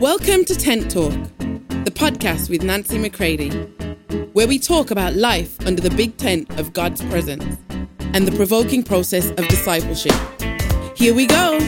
Welcome to Tent Talk, the podcast with Nancy McCready, where we talk about life under the big tent of God's presence and the provoking process of discipleship. Here we go.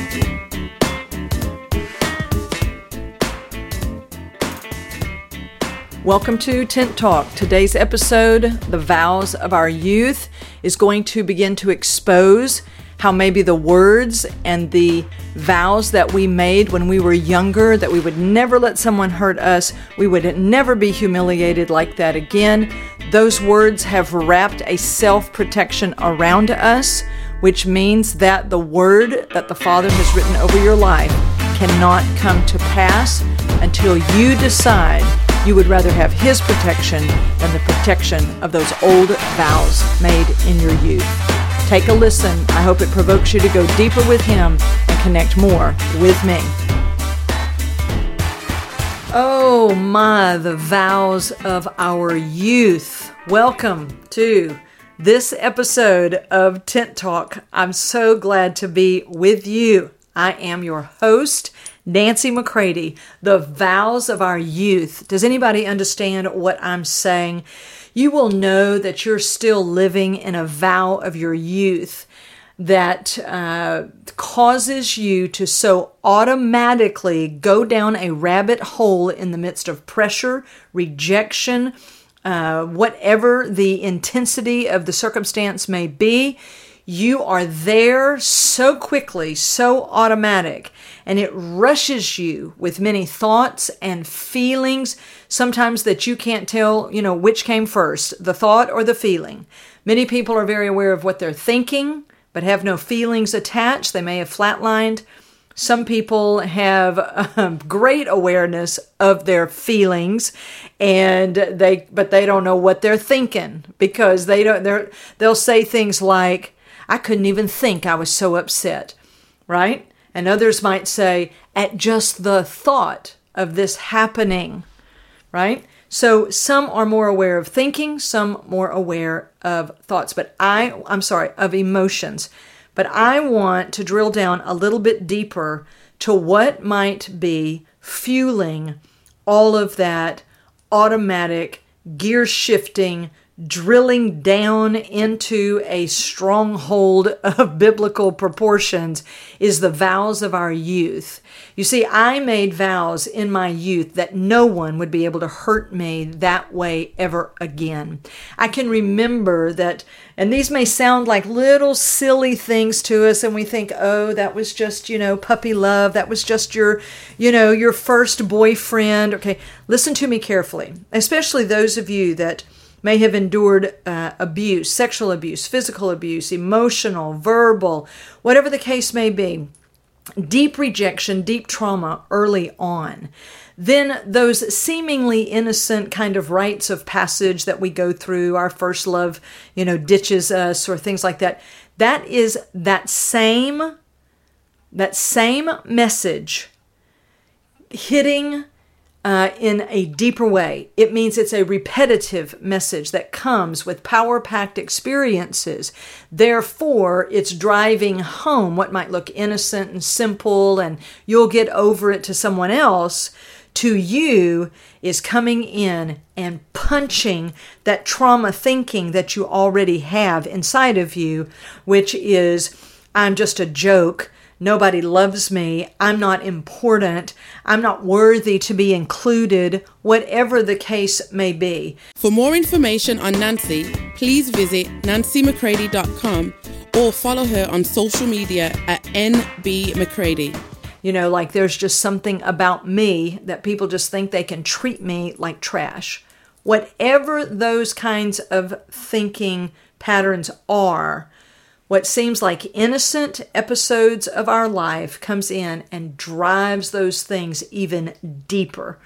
Welcome to Tent Talk. Today's episode, The Vows of Our Youth, is going to begin to expose how maybe the words and the vows that we made when we were younger, that we would never let someone hurt us, we would never be humiliated like that again, those words have wrapped a self protection around us, which means that the word that the Father has written over your life cannot come to pass until you decide you would rather have His protection than the protection of those old vows made in your youth. Take a listen. I hope it provokes you to go deeper with Him and connect more with me. Oh my, the vows of our youth. Welcome to this episode of Tent Talk. I'm so glad to be with you. I am your host, Nancy McCready. The vows of our youth. Does anybody understand what I'm saying? you will know that you're still living in a vow of your youth that uh, causes you to so automatically go down a rabbit hole in the midst of pressure, rejection, uh, whatever the intensity of the circumstance may be. You are there so quickly, so automatic, and it rushes you with many thoughts and feelings, sometimes that you can't tell, you know, which came first, the thought or the feeling. Many people are very aware of what they're thinking, but have no feelings attached. They may have flatlined. Some people have um, great awareness of their feelings, and they but they don't know what they're thinking because they don't. They're, they'll say things like, I couldn't even think I was so upset, right? And others might say, at just the thought of this happening, right? So some are more aware of thinking, some more aware of thoughts, but I, I'm sorry, of emotions. But I want to drill down a little bit deeper to what might be fueling all of that automatic gear shifting drilling down into a stronghold of biblical proportions is the vows of our youth. You see, I made vows in my youth that no one would be able to hurt me that way ever again. I can remember that, and these may sound like little silly things to us, and we think, oh, that was just, you know, puppy love. That was just your, you know, your first boyfriend. Okay, listen to me carefully, especially those of you that may have endured uh, abuse, sexual abuse, physical abuse, emotional, verbal, whatever the case may be, deep rejection, deep trauma early on. Then those seemingly innocent kind of rites of passage that we go through, our first love, you know, ditches us or things like that. That is that same that same message hitting uh, in a deeper way. It means it's a repetitive message that comes with power packed experiences. Therefore, it's driving home what might look innocent and simple, and you'll get over it to someone else. To you is coming in and punching that trauma thinking that you already have inside of you, which is, I'm just a joke. Nobody loves me. I'm not important. I'm not worthy to be included, whatever the case may be. For more information on Nancy, please visit nancymccready.com or follow her on social media at nbmccready. You know, like there's just something about me that people just think they can treat me like trash. Whatever those kinds of thinking patterns are, what seems like innocent episodes of our life comes in and drives those things even deeper.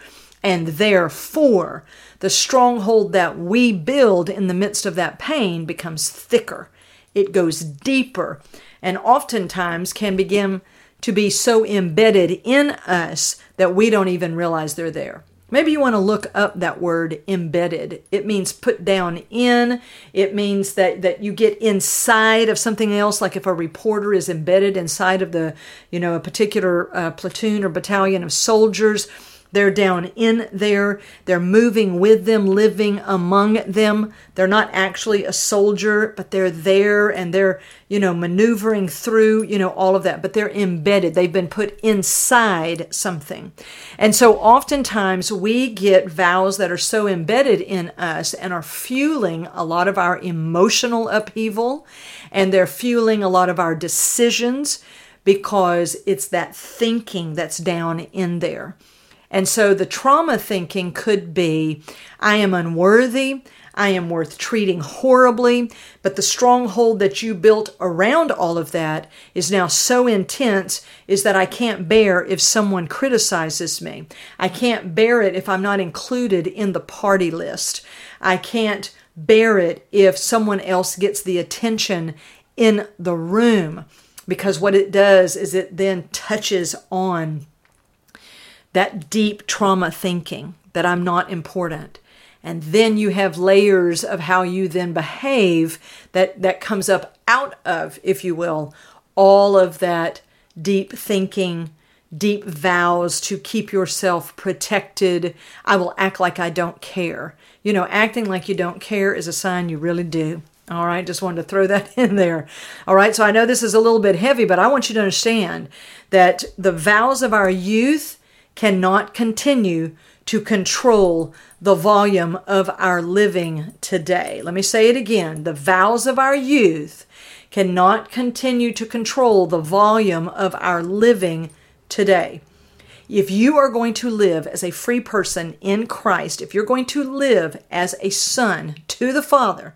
And therefore, the stronghold that we build in the midst of that pain becomes thicker. It goes deeper and oftentimes can begin to be so embedded in us that we don't even realize they're there. Maybe you want to look up that word embedded. It means put down in. It means that, that you get inside of something else, like if a reporter is embedded inside of the, you know, a particular uh, platoon or battalion of soldiers. They're down in there. They're moving with them, living among them. They're not actually a soldier, but they're there and they're, you know, maneuvering through, you know, all of that. But they're embedded. They've been put inside something. And so oftentimes we get vows that are so embedded in us and are fueling a lot of our emotional upheaval and they're fueling a lot of our decisions because it's that thinking that's down in there. And so the trauma thinking could be I am unworthy, I am worth treating horribly, but the stronghold that you built around all of that is now so intense is that I can't bear if someone criticizes me. I can't bear it if I'm not included in the party list. I can't bear it if someone else gets the attention in the room because what it does is it then touches on that deep trauma thinking that I'm not important. And then you have layers of how you then behave that, that comes up out of, if you will, all of that deep thinking, deep vows to keep yourself protected. I will act like I don't care. You know, acting like you don't care is a sign you really do. All right, just wanted to throw that in there. All right, so I know this is a little bit heavy, but I want you to understand that the vows of our youth cannot continue to control the volume of our living today. Let me say it again. The vows of our youth cannot continue to control the volume of our living today. If you are going to live as a free person in Christ, if you're going to live as a son to the Father,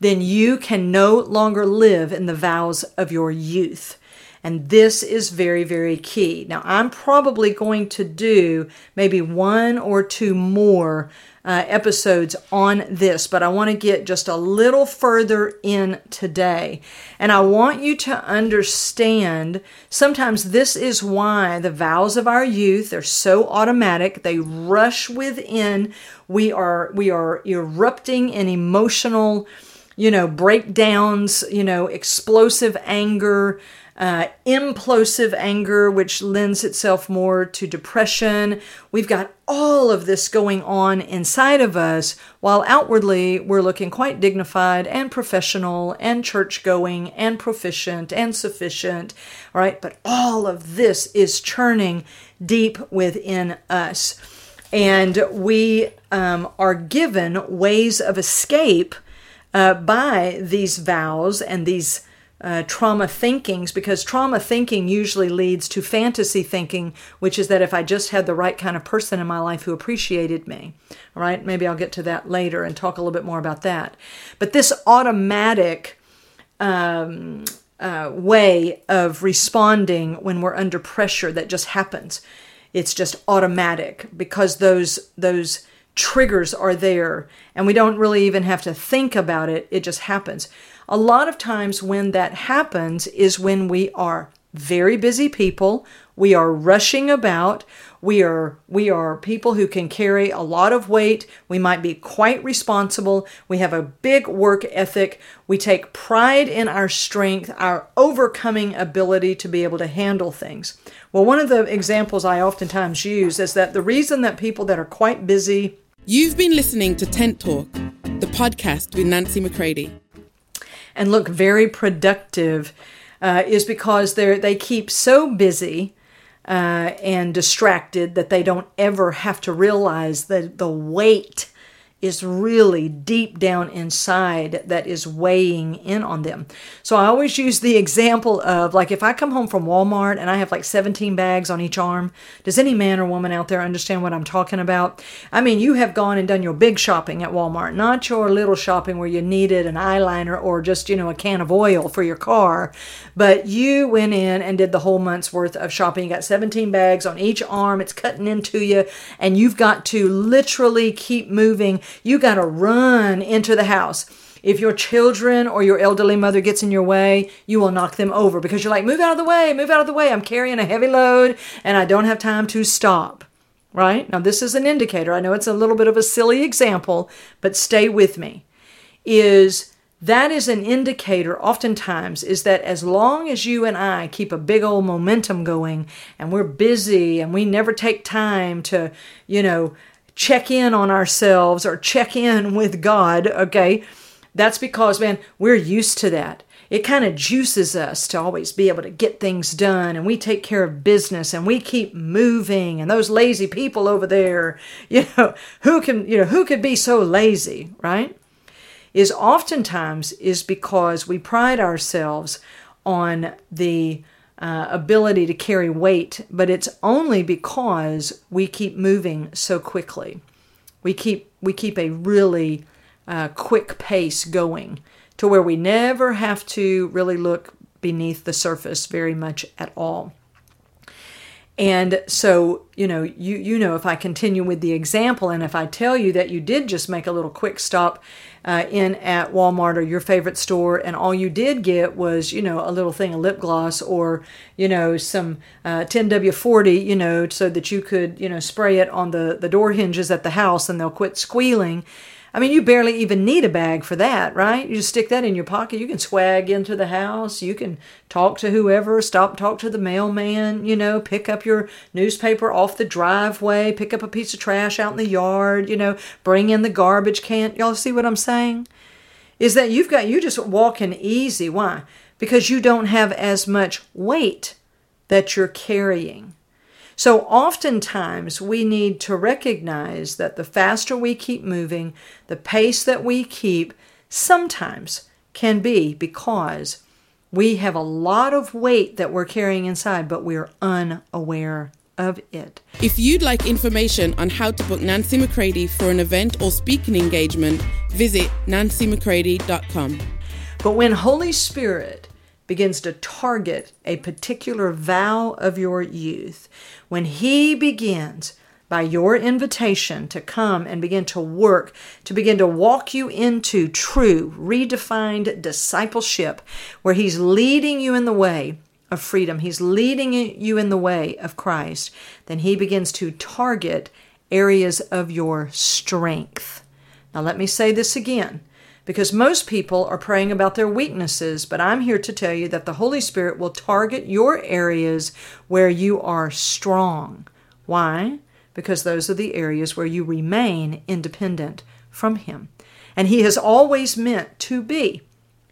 then you can no longer live in the vows of your youth. And this is very, very key. Now, I'm probably going to do maybe one or two more uh, episodes on this, but I want to get just a little further in today. And I want you to understand sometimes this is why the vows of our youth are so automatic. They rush within. We are, we are erupting in emotional, you know, breakdowns, you know, explosive anger uh, implosive anger, which lends itself more to depression. We've got all of this going on inside of us, while outwardly we're looking quite dignified and professional and church going and proficient and sufficient. right? but all of this is churning deep within us. And we um, are given ways of escape uh, by these vows and these uh, trauma thinkings because trauma thinking usually leads to fantasy thinking, which is that if I just had the right kind of person in my life who appreciated me, all right, maybe I'll get to that later and talk a little bit more about that. But this automatic um, uh, way of responding when we're under pressure that just happens, it's just automatic because those those triggers are there and we don't really even have to think about it, it just happens. A lot of times when that happens is when we are very busy people, we are rushing about, we are we are people who can carry a lot of weight, we might be quite responsible, we have a big work ethic, we take pride in our strength, our overcoming ability to be able to handle things. Well, one of the examples I oftentimes use is that the reason that people that are quite busy You've been listening to Tent Talk, the podcast with Nancy McCready. And look very productive uh, is because they they keep so busy uh, and distracted that they don't ever have to realize the, the weight is really deep down inside that is weighing in on them. So I always use the example of like if I come home from Walmart and I have like 17 bags on each arm, does any man or woman out there understand what I'm talking about? I mean, you have gone and done your big shopping at Walmart, not your little shopping where you needed an eyeliner or just, you know, a can of oil for your car, but you went in and did the whole month's worth of shopping. You got 17 bags on each arm, it's cutting into you, and you've got to literally keep moving you got to run into the house. If your children or your elderly mother gets in your way, you will knock them over because you're like, move out of the way, move out of the way. I'm carrying a heavy load and I don't have time to stop. Right? Now, this is an indicator. I know it's a little bit of a silly example, but stay with me. Is that is an indicator oftentimes is that as long as you and I keep a big old momentum going and we're busy and we never take time to, you know, check in on ourselves or check in with God, okay? That's because, man, we're used to that. It kind of juices us to always be able to get things done and we take care of business and we keep moving and those lazy people over there, you know, who can, you know, who could be so lazy, right? is oftentimes is because we pride ourselves on the uh, ability to carry weight, but it's only because we keep moving so quickly. We keep we keep a really uh, quick pace going to where we never have to really look beneath the surface very much at all. And so, you know, you you know if I continue with the example and if I tell you that you did just make a little quick stop uh, in at Walmart or your favorite store, and all you did get was, you know, a little thing of lip gloss or, you know, some uh, 10W40, you know, so that you could, you know, spray it on the, the door hinges at the house and they'll quit squealing. I mean, you barely even need a bag for that, right? You just stick that in your pocket. You can swag into the house. You can talk to whoever, stop, talk to the mailman, you know, pick up your newspaper off the driveway, pick up a piece of trash out in the yard, you know, bring in the garbage can. Y'all see what I'm saying? Is that you've got, you just walking easy. Why? Because you don't have as much weight that you're carrying. So, oftentimes, we need to recognize that the faster we keep moving, the pace that we keep, sometimes can be because we have a lot of weight that we're carrying inside, but we're unaware of it. If you'd like information on how to book Nancy McCready for an event or speaking engagement, visit nancymccready.com. But when Holy Spirit begins to target a particular vow of your youth, when He begins by your invitation to come and begin to work, to begin to walk you into true, redefined discipleship, where He's leading you in the way of freedom, He's leading you in the way of Christ, then He begins to target areas of your strength. Now, let me say this again because most people are praying about their weaknesses, but I'm here to tell you that the Holy Spirit will target your areas where you are strong. Why? Because those are the areas where you remain independent from Him. And He has always meant to be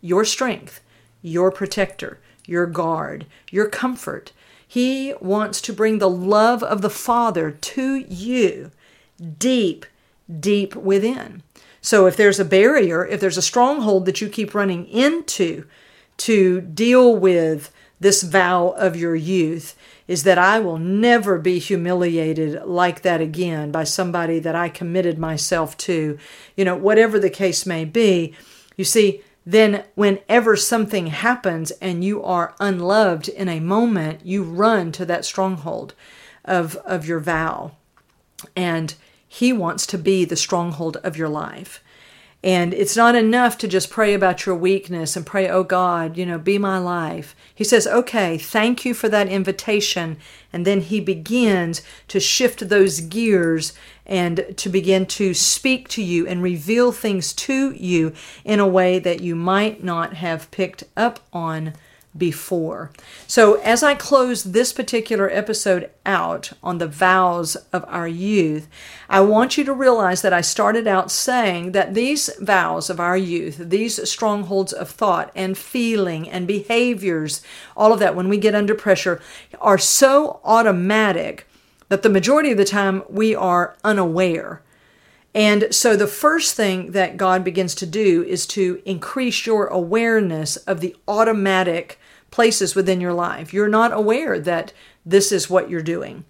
your strength, your protector, your guard, your comfort. He wants to bring the love of the Father to you deep, deep within. So if there's a barrier, if there's a stronghold that you keep running into to deal with this vow of your youth, is that I will never be humiliated like that again by somebody that I committed myself to, you know, whatever the case may be. You see, then whenever something happens and you are unloved in a moment, you run to that stronghold of, of your vow. And he wants to be the stronghold of your life. And it's not enough to just pray about your weakness and pray, oh God, you know, be my life. He says, okay, thank you for that invitation. And then he begins to shift those gears and to begin to speak to you and reveal things to you in a way that you might not have picked up on before. So, as I close this particular episode out on the vows of our youth, I want you to realize that I started out saying that these vows of our youth, these strongholds of thought and feeling and behaviors, all of that when we get under pressure, are so automatic that the majority of the time we are unaware. And so the first thing that God begins to do is to increase your awareness of the automatic places within your life. You're not aware that this is what you're doing.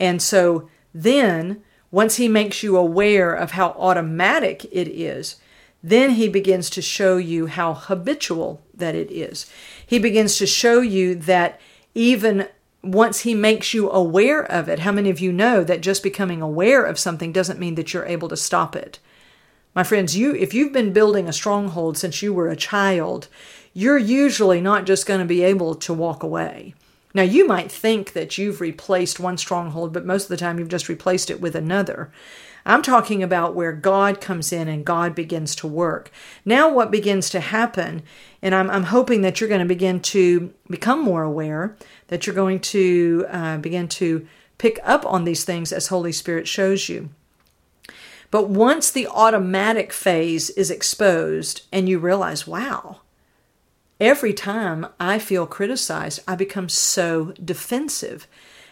And so then, once he makes you aware of how automatic it is, then he begins to show you how habitual that it is. He begins to show you that even once he makes you aware of it, how many of you know that just becoming aware of something doesn't mean that you're able to stop it? My friends, you if you've been building a stronghold since you were a child, you're usually not just going to be able to walk away. Now, you might think that you've replaced one stronghold, but most of the time you've just replaced it with another. I'm talking about where God comes in and God begins to work. Now, what begins to happen, and I'm, I'm hoping that you're going to begin to become more aware, that you're going to uh, begin to pick up on these things as Holy Spirit shows you. But once the automatic phase is exposed and you realize, wow, every time I feel criticized, I become so defensive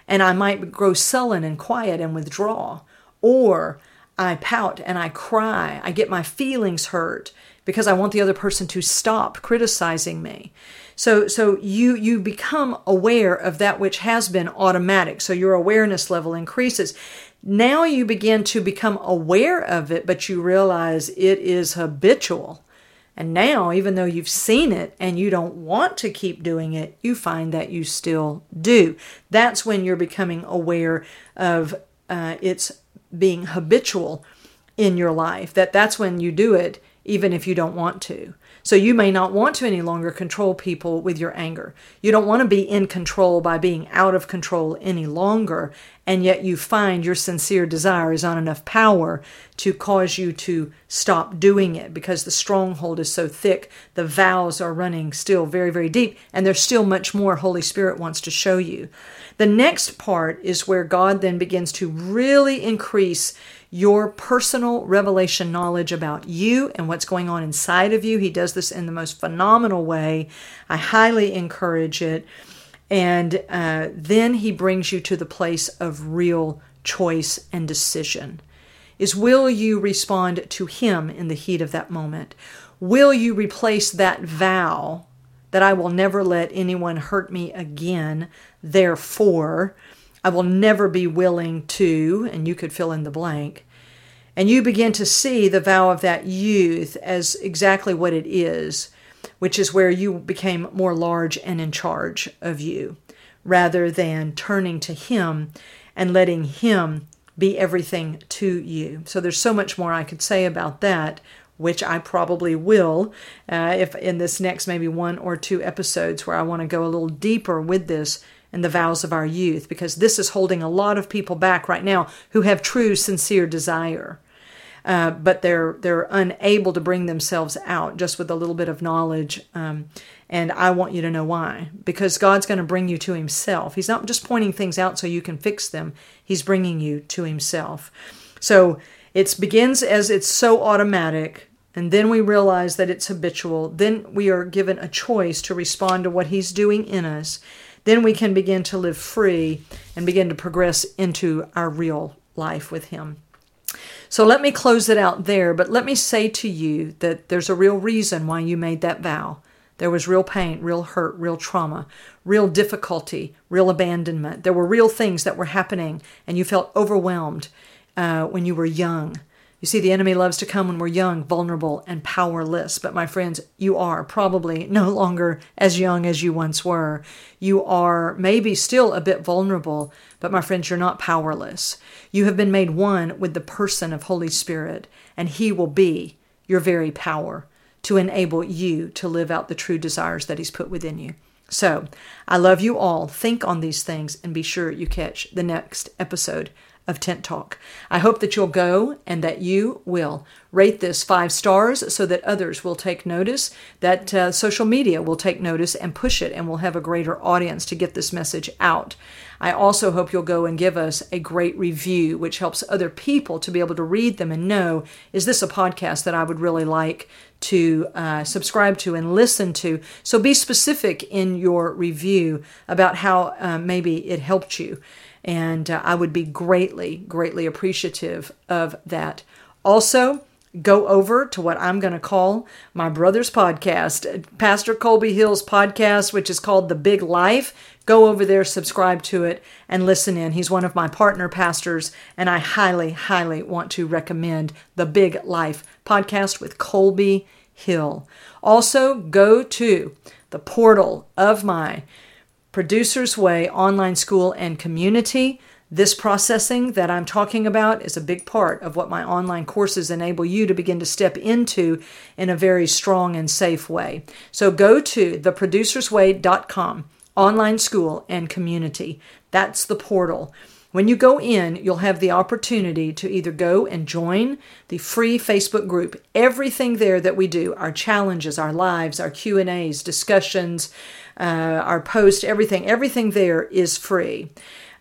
and I might grow sullen and quiet and withdraw. Or I pout and I cry. I get my feelings hurt because I want the other person to stop criticizing me. So so you you become aware of that which has been automatic. So your awareness level increases. Now you begin to become aware of it, but you realize it is habitual. And now, even though you've seen it and you don't want to keep doing it, you find that you still do. That's when you're becoming aware of uh, its being habitual in your life that that's when you do it even if you don't want to. So you may not want to any longer control people with your anger. You don't want to be in control by being out of control any longer and yet you find your sincere desire is not enough power to cause you to stop doing it because the stronghold is so thick. The vows are running still very very deep and there's still much more holy spirit wants to show you. The next part is where God then begins to really increase your personal revelation knowledge about you and what's going on inside of you. He does this in the most phenomenal way. I highly encourage it. And uh, then he brings you to the place of real choice and decision. Is will you respond to him in the heat of that moment? Will you replace that vow that I will never let anyone hurt me again. Therefore, I will never be willing to, and you could fill in the blank. And you begin to see the vow of that youth as exactly what it is, which is where you became more large and in charge of you, rather than turning to Him and letting Him be everything to you. So there's so much more I could say about that which I probably will uh, if in this next maybe one or two episodes where I want to go a little deeper with this and the vows of our youth because this is holding a lot of people back right now who have true sincere desire. Uh, but they're they're unable to bring themselves out just with a little bit of knowledge. Um, and I want you to know why. Because God's going to bring you to Himself. He's not just pointing things out so you can fix them. He's bringing you to Himself. So it begins as it's so automatic and then we realize that it's habitual. Then we are given a choice to respond to what He's doing in us. Then we can begin to live free and begin to progress into our real life with Him. So let me close it out there, but let me say to you that there's a real reason why you made that vow. There was real pain, real hurt, real trauma, real difficulty, real abandonment. There were real things that were happening, and you felt overwhelmed uh, when you were young. You see, the enemy loves to come when we're young, vulnerable, and powerless. But my friends, you are probably no longer as young as you once were. You are maybe still a bit vulnerable, but my friends, you're not powerless. You have been made one with the person of Holy Spirit, and He will be your very power to enable you to live out the true desires that He's put within you. So, I love you all. Think on these things and be sure you catch the next episode of Tent Talk. I hope that you'll go and that you will rate this five stars so that others will take notice, that uh, social media will take notice and push it, and we'll have a greater audience to get this message out. I also hope you'll go and give us a great review, which helps other people to be able to read them and know is this a podcast that I would really like to uh, subscribe to and listen to? So be specific in your review about how uh, maybe it helped you. And uh, I would be greatly, greatly appreciative of that. Also, go over to what I'm going to call my brother's podcast, Pastor Colby Hill's podcast, which is called The Big Life. Go over there, subscribe to it, and listen in. He's one of my partner pastors, and I highly, highly want to recommend The Big Life podcast with Colby Hill. Also, go to the portal of my Producer's Way online school and community. This processing that I'm talking about is a big part of what my online courses enable you to begin to step into in a very strong and safe way. So go to theproducersway.com online school and community. That's the portal. When you go in, you'll have the opportunity to either go and join the free Facebook group. Everything there that we do, our challenges, our lives, our Q&As, discussions, uh, our posts, everything, everything there is free.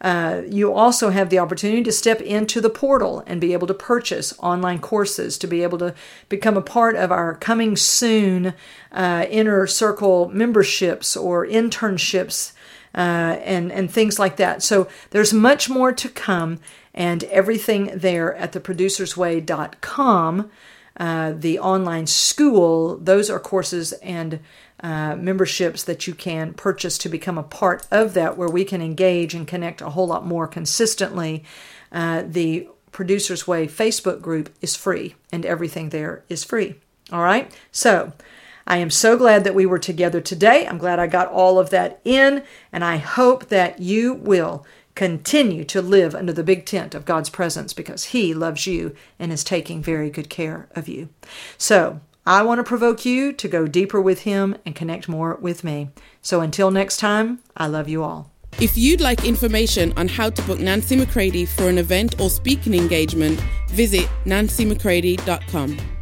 Uh, you also have the opportunity to step into the portal and be able to purchase online courses, to be able to become a part of our coming soon uh, inner circle memberships or internships. Uh, and and things like that. So there's much more to come, and everything there at theproducersway.com. Uh, the online school; those are courses and uh, memberships that you can purchase to become a part of that, where we can engage and connect a whole lot more consistently. Uh, the Producers Way Facebook group is free, and everything there is free. All right, so I am so glad that we were together today. I'm glad I got all of that in, and I hope that you will continue to live under the big tent of God's presence because He loves you and is taking very good care of you. So, I want to provoke you to go deeper with Him and connect more with me. So until next time, I love you all. If you'd like information on how to book Nancy McCready for an event or speaking engagement, visit nancymccready.com.